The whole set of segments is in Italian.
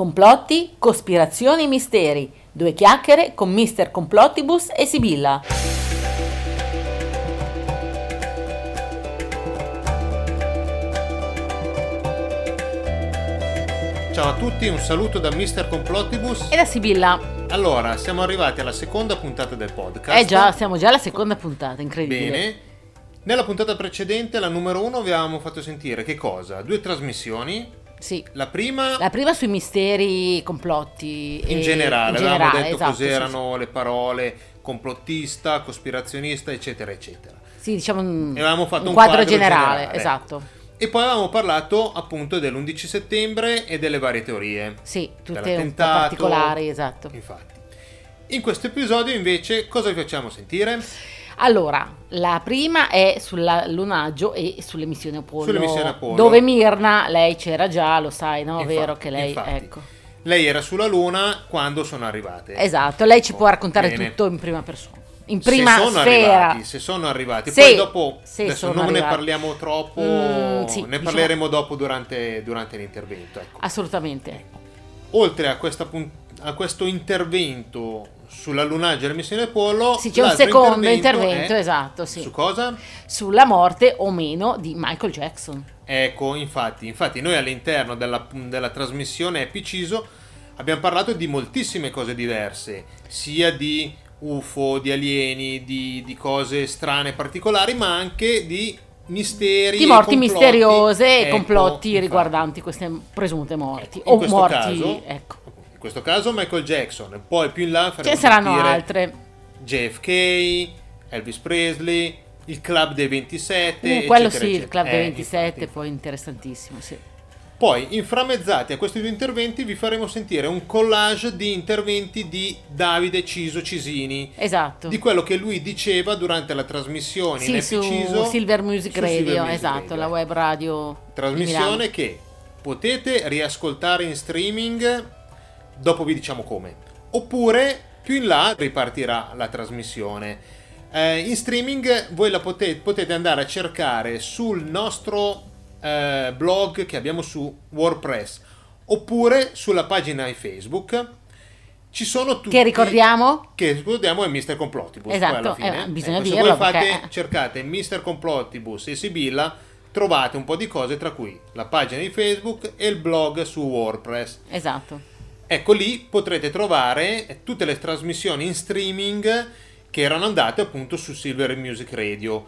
Complotti, cospirazioni e misteri. Due chiacchiere con Mr. Complottibus e Sibilla. Ciao a tutti, un saluto da Mr. Complottibus. E da Sibilla. Allora, siamo arrivati alla seconda puntata del podcast. Eh già, siamo già alla seconda puntata, incredibile. Bene. Nella puntata precedente, la numero uno, avevamo fatto sentire che cosa? Due trasmissioni. Sì. La prima La prima sui misteri, complotti. in e- generale, in avevamo generale, detto esatto, cos'erano le parole complottista, cospirazionista, eccetera, eccetera. Sì, sì, diciamo un, avevamo fatto un quadro, quadro generale, generale. esatto. E poi avevamo parlato appunto dell'11 settembre e delle varie teorie. Sì, tutte un po' particolari, esatto. Infatti. In questo episodio invece cosa vi facciamo sentire? Allora, la prima è sull'allunaggio e sulle missioni Apollo. Sulle missioni Apollo. Dove Mirna, lei c'era già, lo sai, no? Infatti, Vero che lei, infatti. ecco. Lei era sulla Luna quando sono arrivate. Esatto, lei ci può raccontare Bene. tutto in prima persona. In prima se sono sfera. arrivati, se sono arrivati. Sì, Poi dopo, sì, adesso non ne arrivati. parliamo troppo, Mm, sì, ne diciamo- parleremo dopo durante, durante l'intervento. ecco. Assolutamente. Oltre a, questa a questo intervento sull'allunaggio della missione Apollo, Sì, c'è un secondo intervento, è- esatto, sì. Su cosa? Sulla morte o meno di Michael Jackson. Ecco, infatti, infatti noi all'interno della, della trasmissione Epiciso abbiamo parlato di moltissime cose diverse, sia di UFO, di alieni, di, di cose strane particolari, ma anche di misteri. Di morti misteriose e Ecco, complotti infatti. riguardanti queste presunte morti. Ecco, o morti, caso- ecco. In questo caso Michael Jackson, poi più in là Ce faremo ne saranno altre. JFK, Elvis Presley, il Club dei 27, Uh, quello eccetera, sì, il eccetera. Club dei Eh, 27, infatti. poi interessantissimo, sì. Poi, inframmezzati a questi due interventi, vi faremo sentire un collage di interventi di Davide Ciso Cisini, Esatto. di quello che lui diceva durante la trasmissione in Sì, su Epiciso, Silver Music Radio, Silver Music esatto, Radio, la ecco. web radio. Trasmissione che potete riascoltare in streaming, dopo vi diciamo come. Oppure più in là ripartirà la trasmissione. Eh, in streaming voi la potete, potete andare a cercare sul nostro eh, blog che abbiamo su WordPress oppure sulla pagina di Facebook. Ci sono tutti Che ricordiamo? che ricordiamo è Mr. Complottibus. Esatto, eh, bisogna Ecco, se dirlo, voi fate, perché- cercate Mr. Complottibus e Sibilla, trovate un po' di cose, tra cui la pagina di Facebook e il blog su WordPress. Esatto. Ecco lì potrete trovare tutte le trasmissioni in streaming che erano andate appunto su Silver Music Radio.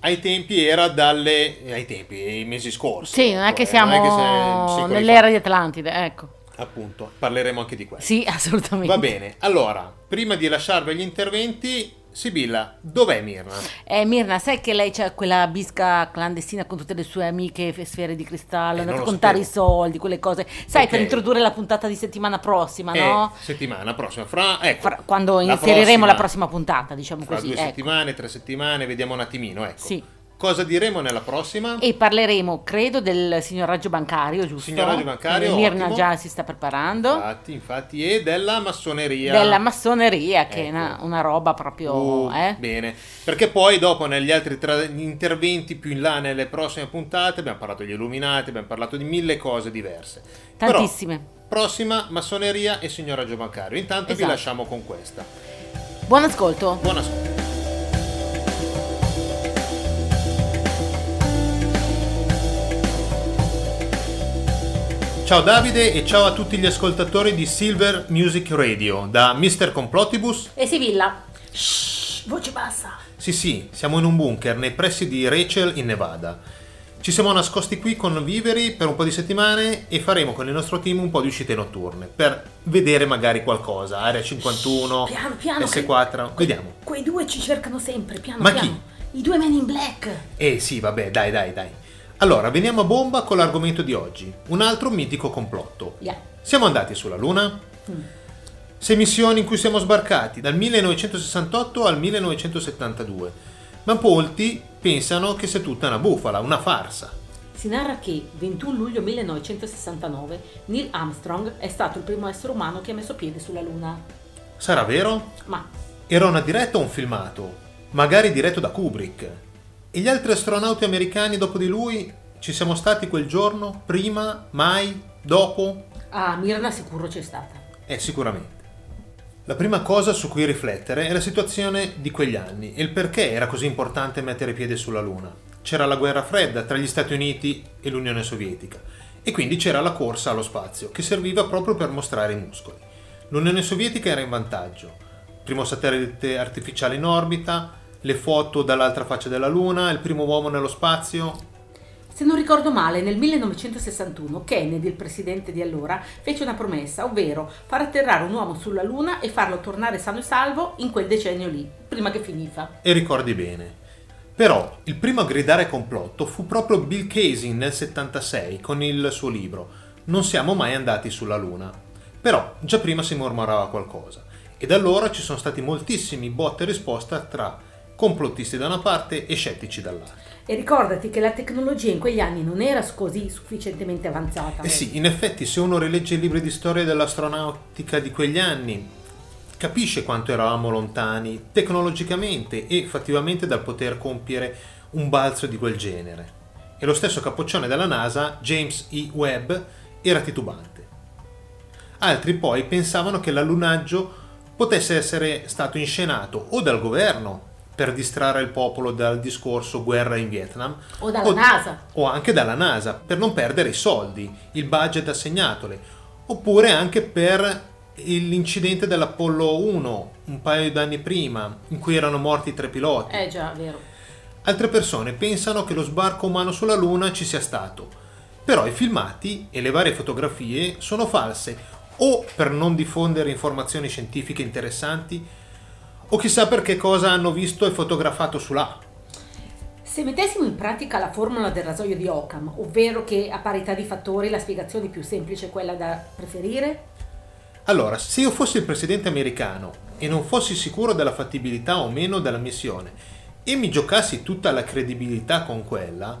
Ai tempi era dalle... ai tempi, ai mesi scorsi. Sì, non è ecco, che eh, siamo non è che se- nell'era fa. di Atlantide, ecco. Appunto, parleremo anche di questo. Sì, assolutamente. Va bene, allora, prima di lasciarvi gli interventi, Sibilla, dov'è Mirna? Eh, Mirna, sai che lei c'ha quella bisca clandestina con tutte le sue amiche sfere di cristallo, Eh, andate a contare i sapevo. soldi, quelle cose. Sai, Ok. per introdurre la puntata di settimana prossima, no? Eh, settimana prossima, fra, ecco, Fra- quando la inseriremo la prossima puntata, diciamo Fra così. due ecco. settimane, tre settimane, vediamo un attimino, ecco. Sì. Cosa diremo nella prossima? E parleremo, credo, del signoraggio bancario, giusto? Signoraggio bancario, Mirna ottimo. già si sta preparando. Infatti, infatti, e della massoneria. Della massoneria, che è Ecco. una, una roba proprio... Uh, eh? Bene, perché poi dopo negli altri tra- interventi più in là nelle prossime puntate abbiamo parlato degli illuminati, abbiamo parlato di mille cose diverse. Però, Tantissime. prossima massoneria e signoraggio bancario. Intanto vi Esatto. lasciamo con questa. Buon ascolto. Buon ascolto. Ciao Davide e ciao a tutti gli ascoltatori di Silver Music Radio da Mr. Complottibus. E Sibilla. Shh, voce bassa. Sì, sì, siamo in un bunker nei pressi di Rachel in Nevada. Ci siamo nascosti qui con viveri per un po' di settimane e faremo con il nostro team un po' di uscite notturne per vedere magari qualcosa. Area 51, Piano, piano, S4, vediamo. Quei due ci cercano sempre, piano Ma piano. I due men in black. Eh sì, vabbè, dai, dai, dai. Allora, veniamo a bomba con l'argomento di oggi, un altro mitico complotto. Yeah. Siamo andati sulla Luna? Sei missioni in cui siamo sbarcati, dal 1968 al 1972. Ma molti pensano che sia tutta una bufala, una farsa. Si narra che 21 luglio 1969 Neil Armstrong è stato il primo essere umano che ha messo piede sulla Luna. Sarà vero? Ma Era una diretta o un filmato? Magari diretto da Kubrick. E gli altri astronauti americani dopo di lui? Ci siamo stati quel giorno? Prima? Mai? Dopo? A Mirna sicuro c'è stata. Eh, sicuramente. La prima cosa su cui riflettere è la situazione di quegli anni e il perché era così importante mettere piede sulla Luna. C'era la guerra fredda tra gli Stati Uniti e l'Unione Sovietica e quindi c'era la corsa allo spazio che serviva proprio per mostrare i muscoli. L'Unione Sovietica era in vantaggio. Primo satellite artificiale in orbita, le foto dall'altra faccia della Luna, il primo uomo nello spazio, se non ricordo male, nel 1961 Kennedy, il presidente di allora, fece una promessa, ovvero far atterrare un uomo sulla Luna e farlo tornare sano e salvo in quel decennio lì, prima che finiva. E ricordi bene. Però il primo a gridare complotto fu proprio Bill Casey nel 76 con il suo libro Non siamo mai andati sulla Luna. Però già prima si mormorava qualcosa e da allora ci sono stati moltissimi botte e risposta tra complottisti da una parte e scettici dall'altra. E ricordati che la tecnologia in quegli anni non era così sufficientemente avanzata. Eh sì, in effetti se uno rilegge i libri di storia dell'astronautica di quegli anni, capisce quanto eravamo lontani tecnologicamente e fattivamente dal poter compiere un balzo di quel genere. E lo stesso capoccione della NASA, James E. Webb, era titubante. Altri poi pensavano che l'allunaggio potesse essere stato inscenato o dal governo per distrarre il popolo dal discorso guerra in Vietnam. O dalla o, NASA. O anche dalla NASA, per non perdere i soldi, il budget assegnatole. Oppure anche per l'incidente dell'Apollo 1, un paio d'anni prima, in cui erano morti tre piloti. Eh già, vero. Altre persone pensano che lo sbarco umano sulla Luna ci sia stato, però i filmati e le varie fotografie sono false o per non diffondere informazioni scientifiche interessanti o chissà per che cosa hanno visto e fotografato sull'A. Se mettessimo in pratica la formula del rasoio di Occam, ovvero che a parità di fattori la spiegazione più semplice è quella da preferire? Allora, se io fossi il presidente americano e non fossi sicuro della fattibilità o meno della missione e mi giocassi tutta la credibilità con quella,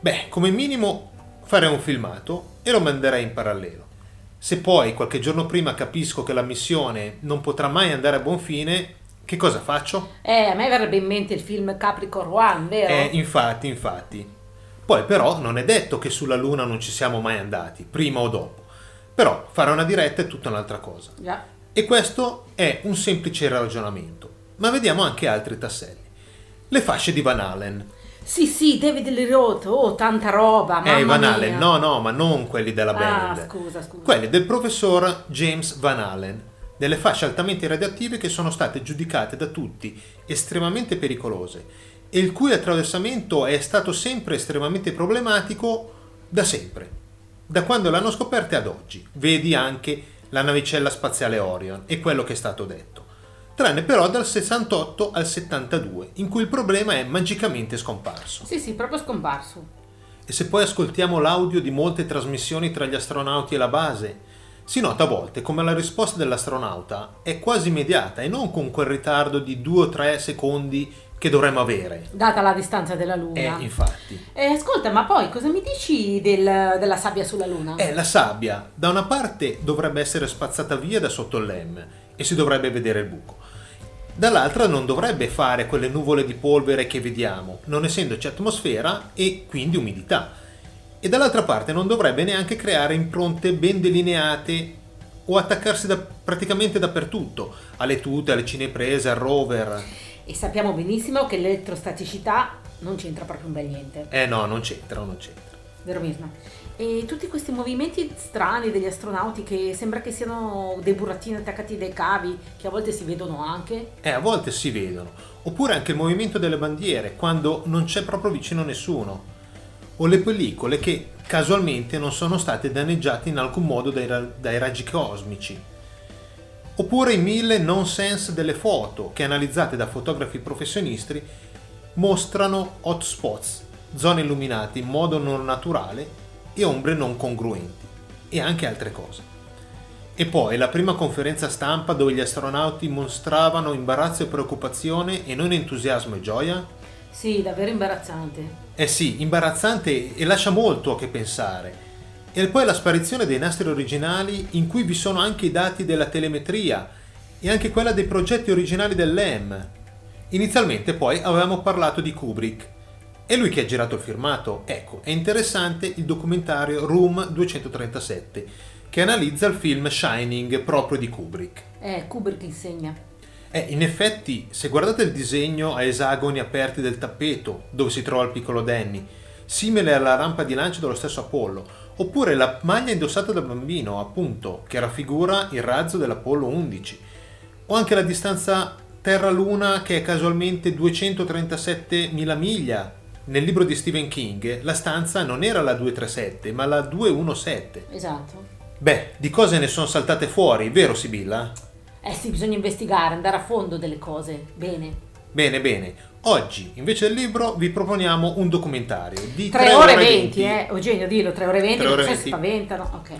beh, come minimo farei un filmato e lo manderei in parallelo. Se poi qualche giorno prima capisco che la missione non potrà mai andare a buon fine, che cosa faccio? Eh, a me verrebbe in mente il film Capricorn One, vero? Eh, infatti, infatti. Poi però non è detto che sulla Luna non ci siamo mai andati, prima o dopo. Però fare una diretta è tutta un'altra cosa. Già. E questo è un semplice ragionamento. Ma vediamo anche altri tasselli. Le fasce di Van Allen. Sì, sì, David Lee Roth, oh, tanta roba. Eh, Van mia. Allen, no, no, ma non quelli della band. Ah, scusa, scusa. Quelli del professor James Van Allen delle fasce altamente radioattive che sono state giudicate da tutti estremamente pericolose e il cui attraversamento è stato sempre estremamente problematico da sempre, da quando l'hanno scoperte ad oggi. Vedi anche la navicella spaziale Orion e quello che è stato detto. Tranne però dal 68 al 72, in cui il problema è magicamente scomparso. Sì, sì, proprio scomparso. E se poi ascoltiamo l'audio di molte trasmissioni tra gli astronauti e la base, si nota a volte come la risposta dell'astronauta è quasi immediata e non con quel ritardo di 2 o 3 secondi che dovremmo avere. Data la distanza della Luna. Eh, infatti. Eh, ascolta, ma poi cosa mi dici del, della sabbia sulla Luna? Eh, la sabbia, da una parte dovrebbe essere spazzata via da sotto il LEM e si dovrebbe vedere il buco. Dall'altra non dovrebbe fare quelle nuvole di polvere che vediamo, non essendoci atmosfera e quindi umidità e dall'altra parte non dovrebbe neanche creare impronte ben delineate o attaccarsi da, praticamente dappertutto, alle tute, alle cineprese, al rover. E sappiamo benissimo che l'elettrostaticità non c'entra proprio un bel niente. Eh no, non c'entra, non c'entra. Vero Mirna? E tutti questi movimenti strani degli astronauti che sembra che siano dei burattini attaccati dai cavi, che a volte si vedono anche. Eh, a volte si vedono. Oppure anche il movimento delle bandiere, quando non c'è proprio vicino nessuno o le pellicole che casualmente non sono state danneggiate in alcun modo dai, dai raggi cosmici. Oppure i mille nonsense delle foto che analizzate da fotografi professionisti mostrano hotspots, zone illuminate in modo non naturale e ombre non congruenti e anche altre cose. E poi la prima conferenza stampa dove gli astronauti mostravano imbarazzo e preoccupazione e non entusiasmo e gioia? Sì, davvero imbarazzante. Eh sì, imbarazzante e lascia molto a che pensare. E poi la sparizione dei nastri originali in cui vi sono anche i dati della telemetria e anche quella dei progetti originali dell'EM. Inizialmente poi avevamo parlato di Kubrick. È lui che ha girato il firmato. Ecco, è interessante il documentario Room 237, che che analizza il film Shining proprio di Kubrick. Eh, Kubrick insegna. Eh, in effetti, se guardate il disegno a esagoni aperti del tappeto, dove si trova il piccolo Danny, simile alla rampa di lancio dello stesso Apollo, oppure la maglia indossata dal bambino, appunto, che raffigura il razzo dell'Apollo 11, o anche la distanza Terra-Luna che è casualmente 237.000 miglia. Nel libro di Stephen King la stanza non era la 237, ma la 217. Esatto. Beh, di cose ne sono saltate fuori, vero Sibilla? Eh sì, bisogna investigare, andare a fondo delle cose. Bene. Bene, bene. Oggi, invece del libro, vi proponiamo un documentario di 3 ore e 20, eh. Eugenio, dillo, 3 ore e 20, Tre ore e perché 20. si spaventano. Ok.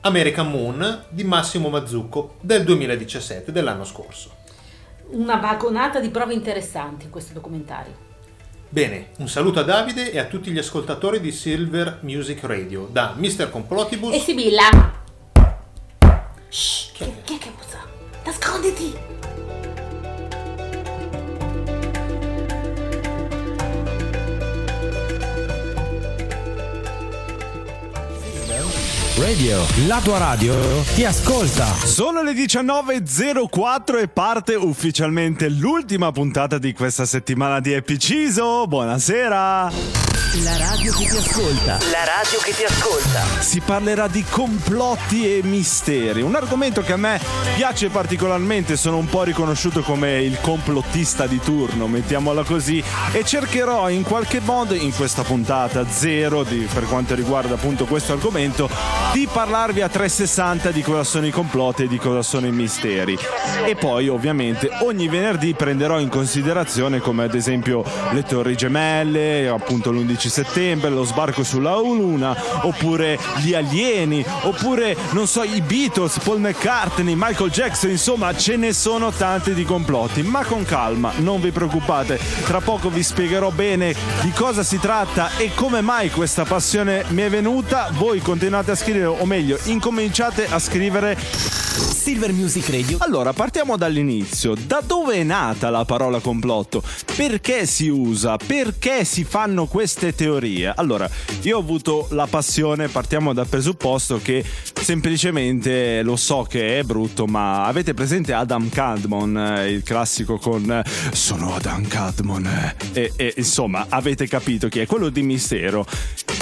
American Moon di Massimo Mazzucco del 2017, dell'anno scorso. Una vagonata di prove interessanti in questo documentario. Bene, un saluto a Davide e a tutti gli ascoltatori di Silver Music Radio da Mr. Complotibus E Sibilla. Shh, chi, chi è che puzza? Nasconditi! Radio, la tua radio ti ascolta. Sono le 19.04 e parte ufficialmente l'ultima puntata di questa settimana di Epiciso. Buonasera! La radio che ti ascolta. La radio che ti ascolta. Si parlerà di complotti e misteri, un argomento che a me piace particolarmente, sono un po' riconosciuto come il complottista di turno, mettiamola così, e cercherò in qualche modo in questa puntata zero di, per quanto riguarda appunto questo argomento di parlarvi a 360 di cosa sono i complotti e di cosa sono i misteri. E poi ovviamente ogni venerdì prenderò in considerazione come ad esempio le torri gemelle, appunto l'11 settembre, lo sbarco sulla Luna, oppure gli alieni, oppure non so i Beatles, Paul McCartney, Michael Jackson, insomma ce ne sono tanti di complotti, ma con calma, non vi preoccupate, tra poco vi spiegherò bene di cosa si tratta e come mai questa passione mi è venuta, voi continuate a scrivere, o meglio, incominciate a scrivere Silver Music Radio. allora, partiamo dall'inizio. Da dove è nata la parola complotto? Perché si usa? Perché si fanno queste teorie? Allora, io ho avuto la passione, partiamo dal presupposto che semplicemente lo so che è brutto, ma avete presente Adam Cadmon, eh, il classico con eh, sono Adam Cadmon e, e insomma, avete capito chi è, quello di mistero.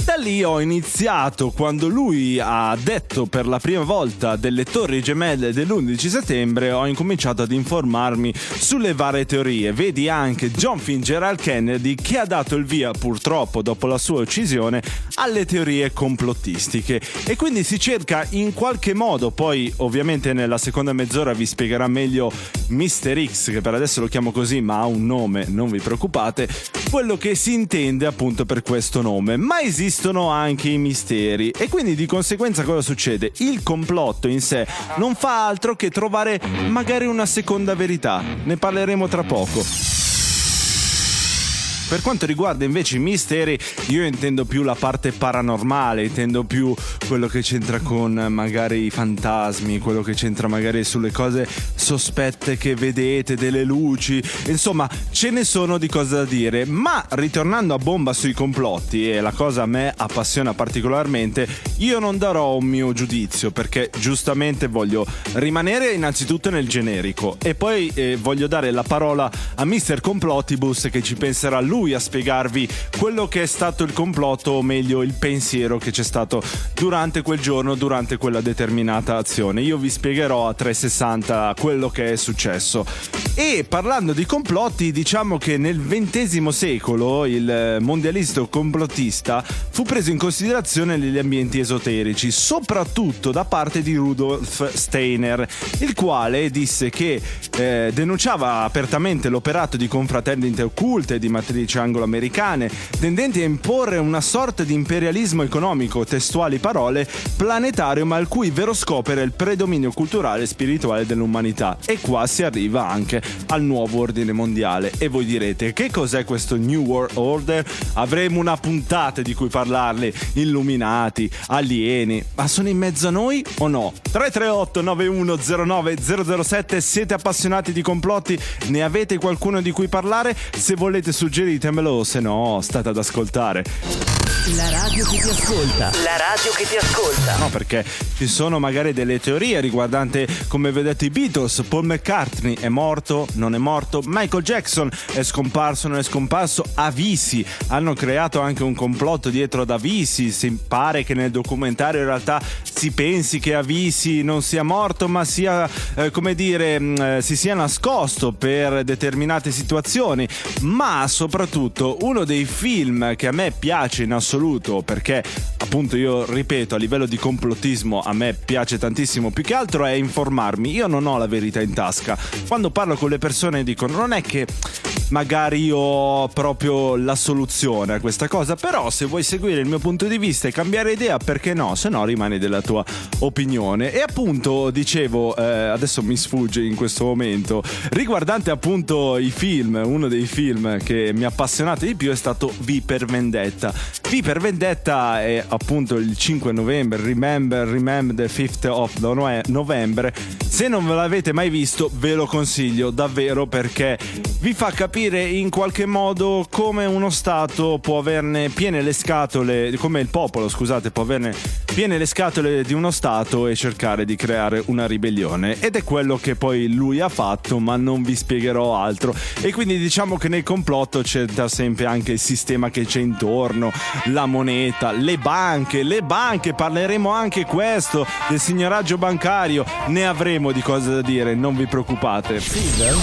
Da lì ho iniziato quando lui ha detto per la prima volta delle torri gemelle dell'11 settembre, ho incominciato ad informarmi sulle varie teorie. Vedi anche John Fitzgerald Kennedy che ha dato il via purtroppo dopo la sua uccisione alle teorie complottistiche e quindi si cerca in qualche modo, poi ovviamente nella seconda mezz'ora vi spiegherà meglio Mr. X che per adesso lo chiamo così ma ha un nome, non vi preoccupate, quello che si intende appunto per questo nome, ma esistono anche i misteri e quindi di conseguenza cosa succede? Il complotto in sé non fa altro che trovare magari una seconda verità, ne parleremo tra poco. Per quanto riguarda invece i misteri, io intendo più la parte paranormale, intendo più quello che c'entra con magari i fantasmi, quello che c'entra magari sulle cose sospette che vedete, delle luci, insomma ce ne sono di cose da dire. Ma ritornando a bomba sui complotti, e la cosa a me appassiona particolarmente, io non darò un mio giudizio perché giustamente voglio rimanere innanzitutto nel generico e poi eh, voglio dare la parola a Mr. Complotibus che ci penserà lui a spiegarvi quello che è stato il complotto o meglio il pensiero che c'è stato durante quel giorno, durante quella determinata azione. Io vi spiegherò a 360 quello che è successo. E parlando di complotti, diciamo che nel XX secolo il mondialista complottista fu preso in considerazione negli ambienti esoterici, soprattutto da parte di Rudolf Steiner, il quale disse che eh, denunciava apertamente l'operato di confraternite occulte di matrici anglo-americane, tendenti a imporre una sorta di imperialismo economico, testuali parole, planetario, ma il cui vero scopo era il predominio culturale e spirituale dell'umanità. E qua si arriva anche al nuovo ordine mondiale. E voi direte, che cos'è questo New World Order? Avremo una puntata di cui parlarne, illuminati, alieni, ma sono in mezzo a noi o no? 338 9109 007 siete appassionati di complotti? Ne avete qualcuno di cui parlare? Se volete suggerite ditemelo, se no state ad ascoltare. La radio che ti ascolta. La radio che ti ascolta. No, perché ci sono magari delle teorie riguardanti, come vedete, i Beatles. Paul McCartney è morto, non è morto. Michael Jackson è scomparso, non è scomparso. Avisi hanno creato anche un complotto dietro ad Avisi. Si pare che nel documentario in realtà si pensi che Avisi non sia morto, ma sia, eh, come dire, mh, eh, si sia nascosto per determinate situazioni. Ma soprattutto uno dei film che a me piace in assoluto perché appunto io ripeto a livello di complottismo a me piace tantissimo più che altro è informarmi. Io non ho la verità in tasca. Quando parlo con le persone dicono non è che magari io ho proprio la soluzione a questa cosa però se vuoi seguire il mio punto di vista e cambiare idea perché no? Se no rimani della tua opinione. E appunto dicevo eh, adesso mi sfugge in questo momento riguardante appunto i film uno dei film che mi ha appassionato di più è stato V per Vendetta. V per Vendetta è appunto il 5 novembre remember remember the 5th of novembre. Se non ve l'avete mai visto ve lo consiglio davvero perché vi fa capire in qualche modo come uno Stato può averne piene le scatole, come il popolo, scusate, può averne piene le scatole di uno Stato e cercare di creare una ribellione. Ed è quello che poi lui ha fatto, ma non vi spiegherò altro. E quindi diciamo che nel complotto c'è da sempre anche il sistema che c'è intorno, la moneta, le banche, le banche, parleremo anche questo del signoraggio bancario, ne avremo di cose da dire, non vi preoccupate. Silver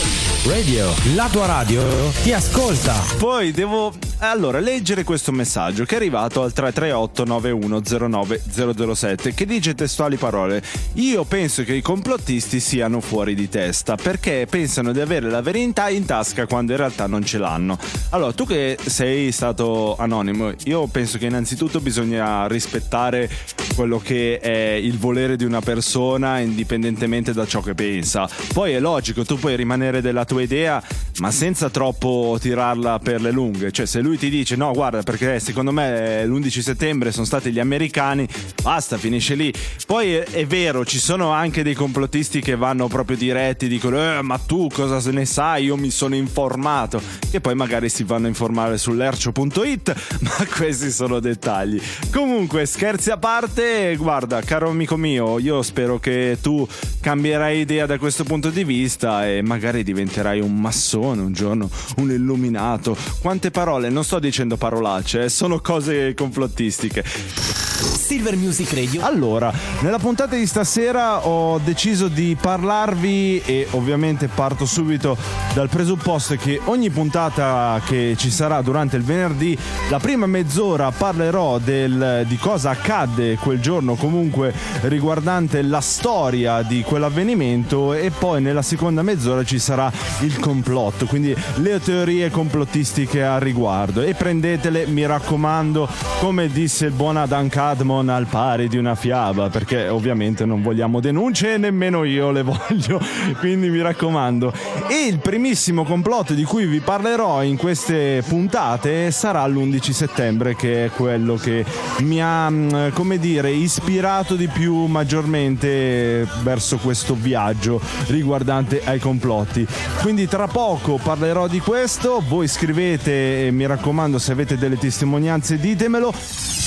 Radio. La tua radio ti ascolta. Poi devo allora leggere questo messaggio che è arrivato al 338 9109 007 che dice testuali parole. Io penso che i complottisti siano fuori di testa perché pensano di avere la verità in tasca quando in realtà non ce l'hanno. Allora, tu che sei stato anonimo, io penso che innanzitutto bisogna rispettare quello che è il volere di una persona indipendentemente da ciò che pensa. Poi è logico, tu puoi rimanere della tua idea, ma senza troppo tirarla per le lunghe. Cioè, se lui ti dice no, guarda, perché secondo me l'11 settembre sono stati gli americani, basta, finisce lì. Poi è, è vero, ci sono anche dei complottisti che vanno proprio diretti, dicono eh, ma tu cosa se ne sai? Io mi sono informato. Che poi magari si vanno a informare sull'ercio.it, ma questi sono dettagli. Comunque, scherzi a parte, guarda, caro amico mio, io spero che tu cambierai idea da questo punto di vista e magari diventerai un massone un giorno, un illuminato. Quante parole, non sto dicendo parolacce, eh, sono cose complottistiche. Silver Music Radio. Allora, nella puntata di stasera ho deciso di parlarvi e ovviamente parto subito dal presupposto che ogni puntata che ci sarà durante il venerdì, la prima mezz'ora parlerò del, di cosa accadde quel giorno comunque riguardante la storia di quell'avvenimento e poi nella seconda mezz'ora ci sarà il complotto, quindi le teorie complottistiche a riguardo e prendetele, mi raccomando, come disse il buon Adam Cadmon al pari di una fiaba, perché ovviamente non vogliamo denunce e nemmeno io le voglio, quindi mi raccomando. E il primissimo complotto di cui vi parlerò in queste puntate sarà l'11 settembre, che è quello che mi ha, mm, come dire, ispirato di più maggiormente verso questo viaggio riguardante ai complotti. Quindi tra poco parlerò di questo, voi scrivete mi raccomando se avete delle testimonianze ditemelo.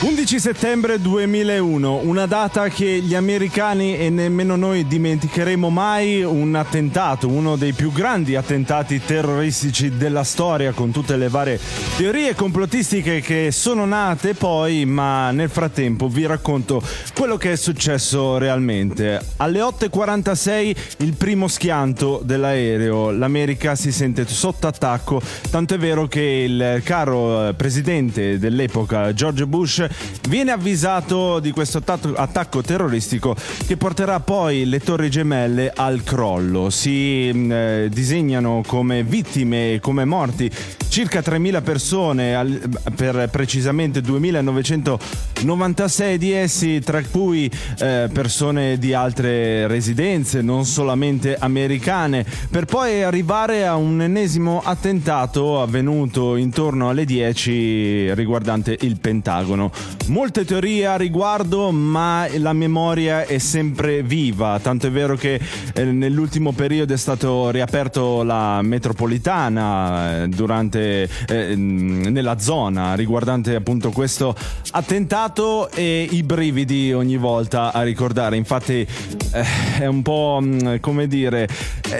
11 settembre 2001, una data che gli americani e nemmeno noi dimenticheremo mai, un attentato, uno dei più grandi attentati terroristici della storia con tutte le varie teorie complottistiche che sono nate poi, ma nel frattempo vi racconto quello che è successo realmente. Alle 8.46 il primo schianto dell'aereo, l'America si sente sotto attacco, tanto è vero che il caro presidente dell'epoca, George Bush, viene avvisato di questo attacco, attacco terroristico che porterà poi le torri gemelle al crollo. Si mh, eh, disegnano come vittime e come morti circa 3.000 persone, al, per precisamente 2.996 di essi, tra cui eh, persone di altre residenze, non solamente americane, per poi arrivare a un ennesimo attentato avvenuto intorno alle 10 riguardante il Pentagono. Molte teorie a riguardo, ma la memoria è sempre viva. Tanto è vero che eh, nell'ultimo periodo è stato riaperto la metropolitana eh, durante, eh, nella zona riguardante appunto questo attentato e i brividi ogni volta a ricordare. Infatti eh, è un po' come dire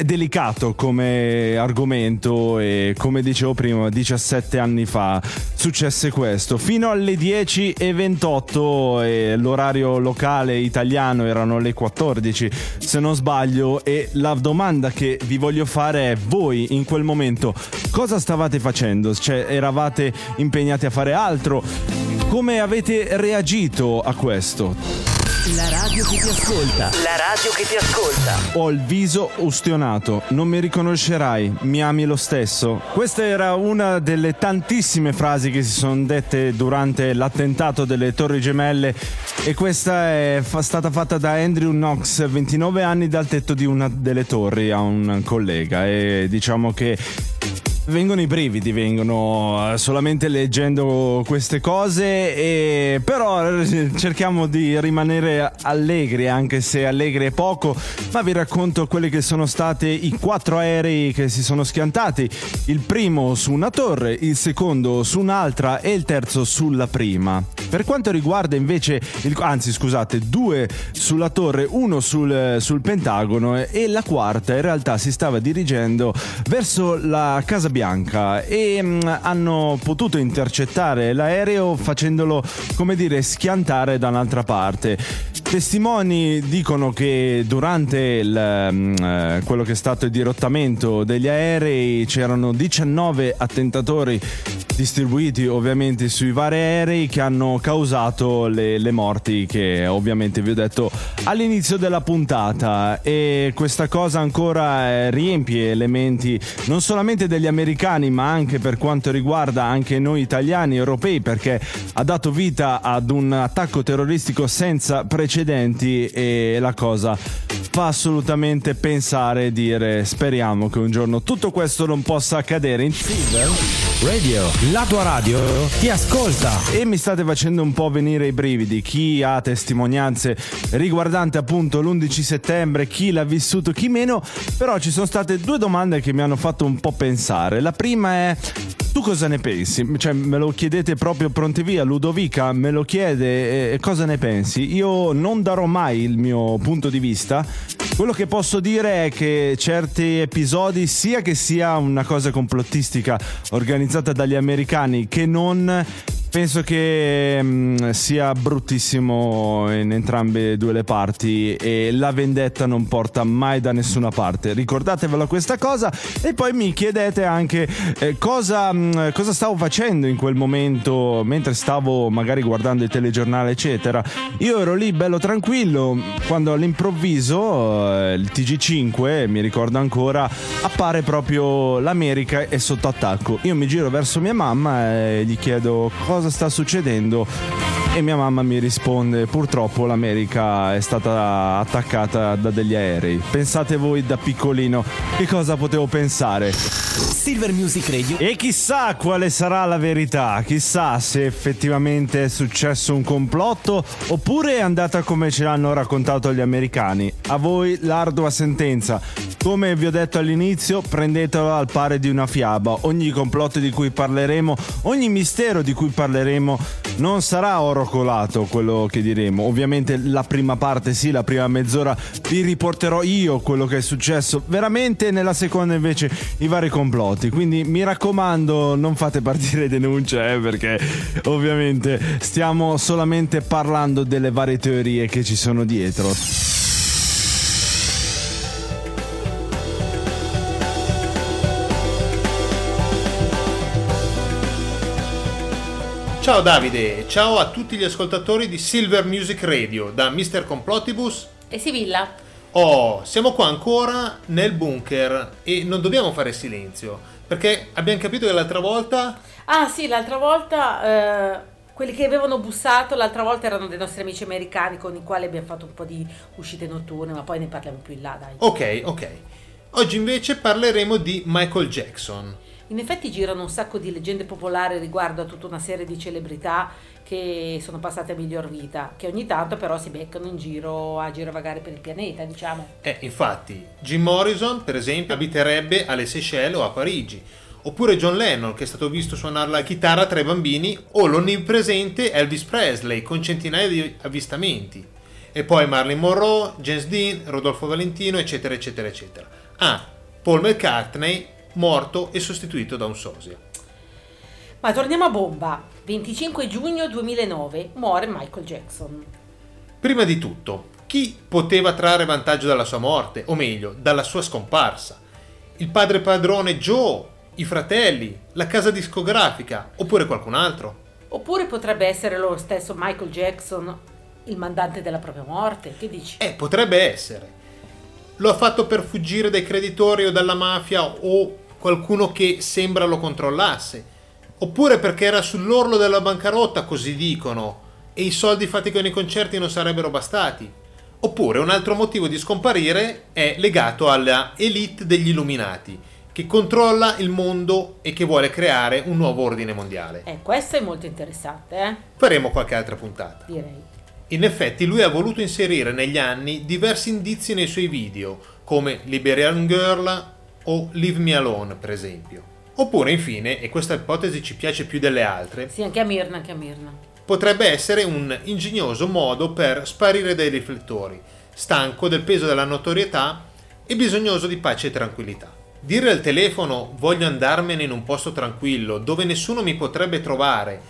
delicato come argomento e come dicevo prima 17 anni fa successe questo fino alle 10 e 28 e l'orario locale italiano erano le 14 se non sbaglio e la domanda che vi voglio fare è voi in quel momento cosa stavate facendo? Cioè eravate impegnati a fare altro? Come avete reagito a questo la radio che ti ascolta. La radio che ti ascolta. Ho il viso ustionato, non mi riconoscerai, mi ami lo stesso. Questa era una delle tantissime frasi che si sono dette durante l'attentato delle Torri Gemelle e questa è fa- stata fatta da Andrew Knox, 29 anni dal tetto di una delle torri a un collega e diciamo che vengono i brividi, vengono eh, solamente leggendo queste cose, e, però eh, cerchiamo di rimanere allegri, anche se allegri è poco, ma vi racconto quelli che sono stati i quattro aerei che si sono schiantati, il primo su una torre, il secondo su un'altra e il terzo sulla prima. Per quanto riguarda invece, il, anzi scusate, due sulla torre, uno sul, sul Pentagono e la quarta in realtà si stava dirigendo verso la Casa Bianca e mh, mm, hanno potuto intercettare l'aereo facendolo, come dire, schiantare da un'altra parte. Testimoni dicono che durante il, mm, eh, quello che è stato il dirottamento degli aerei c'erano 19 attentatori distribuiti ovviamente sui vari aerei che hanno causato le, le, morti che ovviamente vi ho detto all'inizio della puntata. E questa cosa ancora eh, riempie elementi non solamente degli americani ma anche per quanto riguarda anche noi italiani europei perché ha dato vita ad un attacco terroristico senza precedenti e la cosa fa assolutamente pensare e dire speriamo che un giorno tutto questo non possa accadere in Silver Radio la tua radio ti ascolta. E mi state facendo un po' venire i brividi. Chi ha testimonianze riguardanti appunto l'11 settembre, chi l'ha vissuto, chi meno. Però ci sono state due domande che mi hanno fatto un po' pensare. La prima è tu cosa ne pensi? Cioè, me lo chiedete proprio pronti via, Ludovica me lo chiede e cosa ne pensi? Io non darò mai il mio punto di vista. Quello che posso dire è che certi episodi, sia che sia una cosa complottistica organizzata dagli americani, che non penso che mh, mm, sia bruttissimo in entrambe e due le parti e la vendetta non porta mai da nessuna parte. Ricordatevelo questa cosa e poi mi chiedete anche eh, cosa, mh, mm, cosa, stavo facendo in quel momento mentre stavo magari guardando il telegiornale eccetera. Io ero lì bello tranquillo quando all'improvviso eh, il TG5, mi ricordo ancora, appare proprio l'America è sotto attacco. Io mi giro verso mia mamma e gli chiedo cosa cosa sta succedendo e mia mamma mi risponde purtroppo l'America è stata attaccata da degli aerei. Pensate voi da piccolino che cosa potevo pensare? Silver Music Radio. E chissà quale sarà la verità, chissà se effettivamente è successo un complotto oppure è andata come ce l'hanno raccontato gli americani. A voi l'ardua sentenza. Come vi ho detto all'inizio, prendetelo al pari di una fiaba. Ogni complotto di cui parleremo, ogni mistero di cui parleremo non sarà oro colato quello che diremo. Ovviamente la prima parte sì, la prima mezz'ora vi riporterò io quello che è successo veramente, nella seconda invece i vari complotti. Quindi mi raccomando, non fate partire denunce eh, perché ovviamente stiamo solamente parlando delle varie teorie che ci sono dietro. Ciao Davide, ciao a tutti gli ascoltatori di Silver Music Radio da Mr. Complotibus e Sivilla. Oh, siamo qua ancora nel bunker e non dobbiamo fare silenzio perché abbiamo capito che l'altra volta... Ah sì, l'altra volta... Eh quelli che avevano bussato l'altra volta erano dei nostri amici americani con i quali abbiamo fatto un po' di uscite notturne, ma poi ne parliamo più in là, dai. Ok, ok. Oggi invece parleremo di Michael Jackson. In effetti girano un sacco di leggende popolari riguardo a tutta una serie di celebrità che sono passate a miglior vita, che ogni tanto però si beccano in giro a girovagare per il pianeta, diciamo. Eh, infatti, Jim Morrison, per esempio, abiterebbe alle Seychelles o a Parigi. Oppure John Lennon, che è stato visto suonare la chitarra tra i bambini, o l'onnipresente Elvis Presley, con centinaia di avvistamenti. E poi Marilyn Monroe, James Dean, Rodolfo Valentino, eccetera, eccetera, eccetera. Ah, Paul McCartney, morto e sostituito da un sosia. Ma torniamo a bomba. 25 giugno 2009 muore Michael Jackson. Prima di tutto, chi poteva trarre vantaggio dalla sua morte, o meglio, dalla sua scomparsa? Il padre padrone Joe, i fratelli, la casa discografica, oppure qualcun altro? Oppure potrebbe essere lo stesso Michael Jackson il mandante della propria morte? Che dici? Eh, potrebbe essere. Lo ha fatto per fuggire dai creditori o dalla mafia o qualcuno che sembra lo controllasse Oppure perché era sull'orlo della bancarotta, così dicono, e i soldi fatti con i concerti non sarebbero bastati. Oppure un altro motivo di scomparire è legato alla elite degli Illuminati, che controlla il mondo e che vuole creare un nuovo ordine mondiale. Eh, questo è molto interessante, eh? Faremo qualche altra puntata. Direi. In effetti lui ha voluto inserire negli anni diversi indizi nei suoi video, come Liberian Girl o Leave Me Alone, per esempio. Oppure, infine, e questa ipotesi ci piace più delle altre, Sì, anche a Mirna, anche a Mirna. potrebbe essere un ingegnoso modo per sparire dai riflettori, stanco del peso della notorietà e bisognoso di pace e tranquillità. Dire al telefono voglio andarmene in un posto tranquillo, dove nessuno mi potrebbe trovare,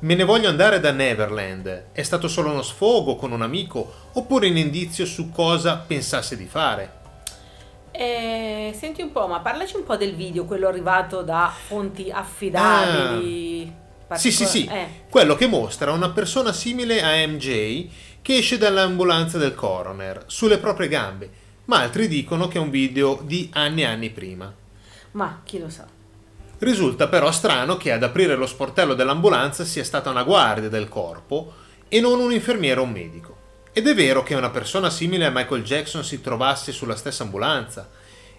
me ne voglio andare da Neverland, è stato solo uno sfogo con un amico oppure un indizio su cosa pensasse di fare. Eh, senti un po', ma parlaci un po' del video, quello arrivato da fonti affidabili. Ah. Sì, sì, sì, Eh, quello che mostra una persona simile a MJ che esce dall'ambulanza del coroner sulle proprie gambe, ma altri dicono che è un video di anni e anni prima. ma chi lo sa. Risulta però strano che ad aprire lo sportello dell'ambulanza sia stata una guardia del corpo e non un infermiere o un medico. Ed è vero che una persona simile a Michael Jackson si trovasse sulla stessa ambulanza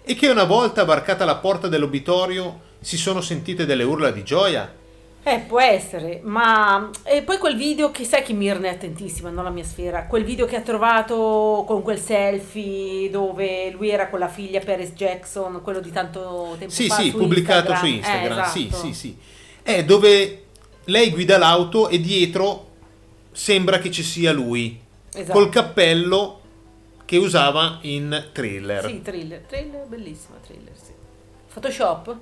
e che una volta varcata la porta dell'obitorio si sono sentite delle urla di gioia? Eh, può essere, ma... E poi quel video che sai che Mirna è attentissima, non la mia sfera, quel video che ha trovato con quel selfie dove lui era con la figlia Paris Jackson, quello di tanto tempo Sì, fa sì, su pubblicato Instagram. su Instagram. Eh, Sì, esatto. sì, sì. È dove lei guida l'auto e dietro sembra che ci sia lui Esatto. col cappello che usava in thriller. Sì, thriller, thriller, bellissimo thriller, sì. Photoshop?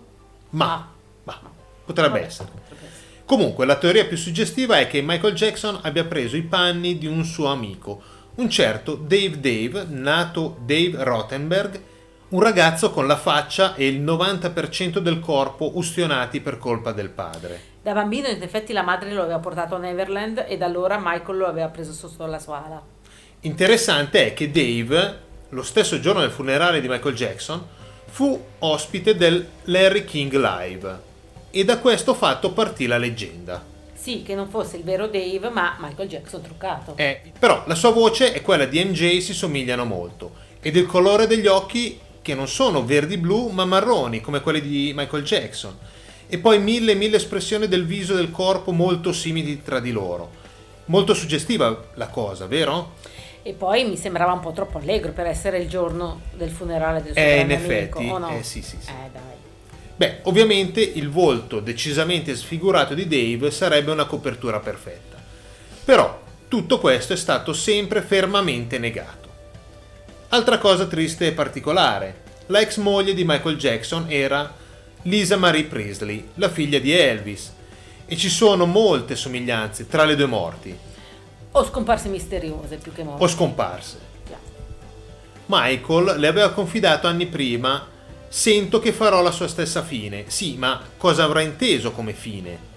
Ma, Ah. ma potrebbe Vabbè, essere. potrebbe essere. Comunque, la teoria più suggestiva è che Michael Jackson abbia preso i panni di un suo amico, un certo Dave Dave, nato Dave Rothenberg, un ragazzo con la faccia e il 90% del corpo ustionati per colpa del padre. Da bambino in effetti la madre lo aveva portato a Neverland e da allora Michael lo aveva preso sotto la sua ala. Interessante è che Dave, lo stesso giorno del funerale di Michael Jackson, fu ospite del Larry King Live e da questo fatto partì la leggenda. Sì, che non fosse il vero Dave, ma Michael Jackson truccato. Eh, però la sua voce e quella di MJ si somigliano molto ed il colore degli occhi che non sono verdi-blu ma marroni come quelli di Michael Jackson e poi mille e mille espressioni del viso e del corpo molto simili tra di loro. Molto suggestiva la cosa, vero? E poi mi sembrava un po' troppo allegro per essere il giorno del funerale del suo Eh, in effetti, amico, o no? eh, sì, sì, sì. Eh, dai. Beh, ovviamente il volto decisamente sfigurato di Dave sarebbe una copertura perfetta. Però tutto questo è stato sempre fermamente negato. Altra cosa triste e particolare, la ex moglie di Michael Jackson era Lisa Marie Priestley, la figlia di Elvis, e ci sono molte somiglianze tra le due morti, O scomparse misteriose più che morte. o scomparse. Già. Michael le aveva confidato anni prima, sento che farò la sua stessa fine. Sì, ma cosa avrà inteso come fine?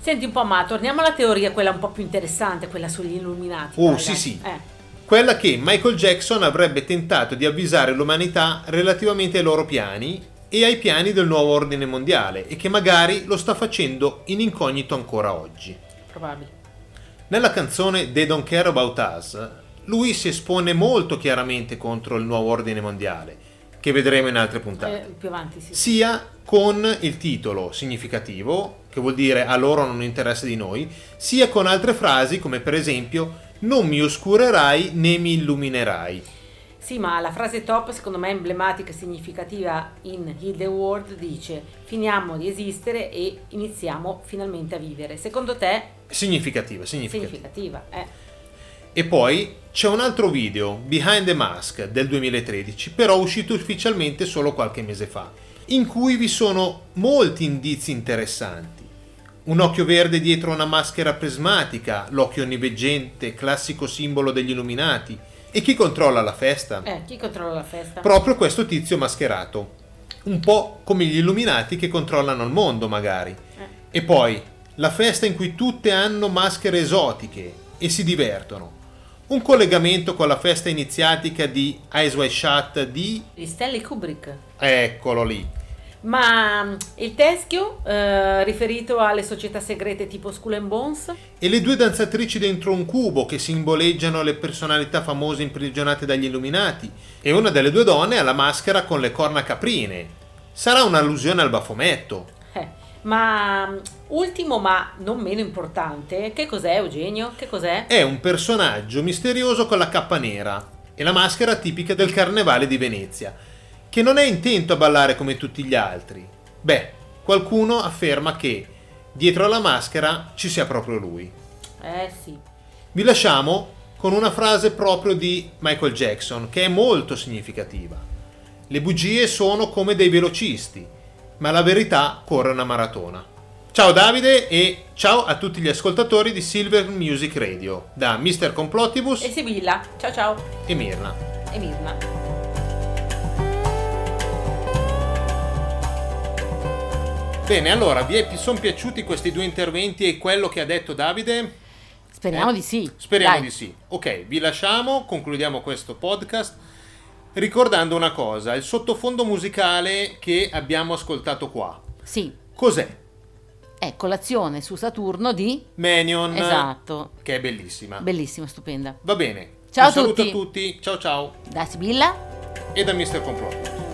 Senti un po', ma torniamo alla teoria, quella un po' più interessante, quella sugli illuminati. Oh, dai, sì, dai. sì. Eh. Quella che Michael Jackson avrebbe tentato di avvisare l'umanità relativamente ai loro piani e ai piani del nuovo ordine mondiale e che magari lo sta facendo in incognito ancora oggi. Probabile. Nella canzone They Don't Care About Us, lui si espone molto chiaramente contro il nuovo ordine mondiale, che vedremo in altre puntate. Eh, più avanti, sì. sia con il titolo significativo, che vuol dire a loro non interessa di noi, sia con altre frasi come per esempio non mi oscurerai né mi illuminerai. Sì, ma la frase top, secondo me emblematica e significativa in Heal the World, dice finiamo di esistere e iniziamo finalmente a vivere. Secondo te? Significativa, significativa. Significativa, eh. E poi c'è un altro video, Behind the Mask, del 2013, però uscito ufficialmente solo qualche mese fa, in cui vi sono molti indizi interessanti. Un occhio verde dietro una maschera prismatica, l'occhio onniveggente, classico simbolo degli illuminati, e chi controlla la festa? Eh, chi controlla la festa? Proprio questo tizio mascherato. Un po' come gli illuminati che controllano il mondo, magari. Eh. E poi, la festa in cui tutte hanno maschere esotiche e si divertono. Un collegamento con la festa iniziatica di Eyes Wide Shut di... Di Stanley Kubrick. Eccolo lì. Ma mm, il teschio, eh, riferito alle società segrete tipo Skull and Bones? E le due danzatrici dentro un cubo che simboleggiano le personalità famose imprigionate dagli illuminati. E una delle due donne ha la maschera con le corna caprine. Sarà un'allusione al bafometto. Eh, ma mm, ultimo ma non meno importante, che cos'è Eugenio? Che cos'è? È un personaggio misterioso con la cappa nera e la maschera tipica del carnevale di Venezia che non è intento a ballare come tutti gli altri. Beh, qualcuno afferma che dietro alla maschera ci sia proprio lui. Eh sì. Vi lasciamo con una frase proprio di Michael Jackson che è molto significativa. Le bugie sono come dei velocisti, ma la verità corre una maratona. Ciao Davide e ciao a tutti gli ascoltatori di Silver Music Radio da Mr. Complotibus E Sibilla. Ciao ciao. e Mirna. E Mirna. Bene, allora, vi sono piaciuti questi due interventi e quello che ha detto Davide? Speriamo di sì. Speriamo Dai. di sì. Ok, vi lasciamo, concludiamo questo podcast ricordando una cosa, il sottofondo musicale che abbiamo ascoltato qua. Sì. Cos'è? È colazione su Saturno di... Menion. Esatto. Che è bellissima. Bellissima, stupenda. Va bene. Ciao Un a saluto tutti. a tutti. Ciao ciao. Da Sibilla. E da Mr. Complotto.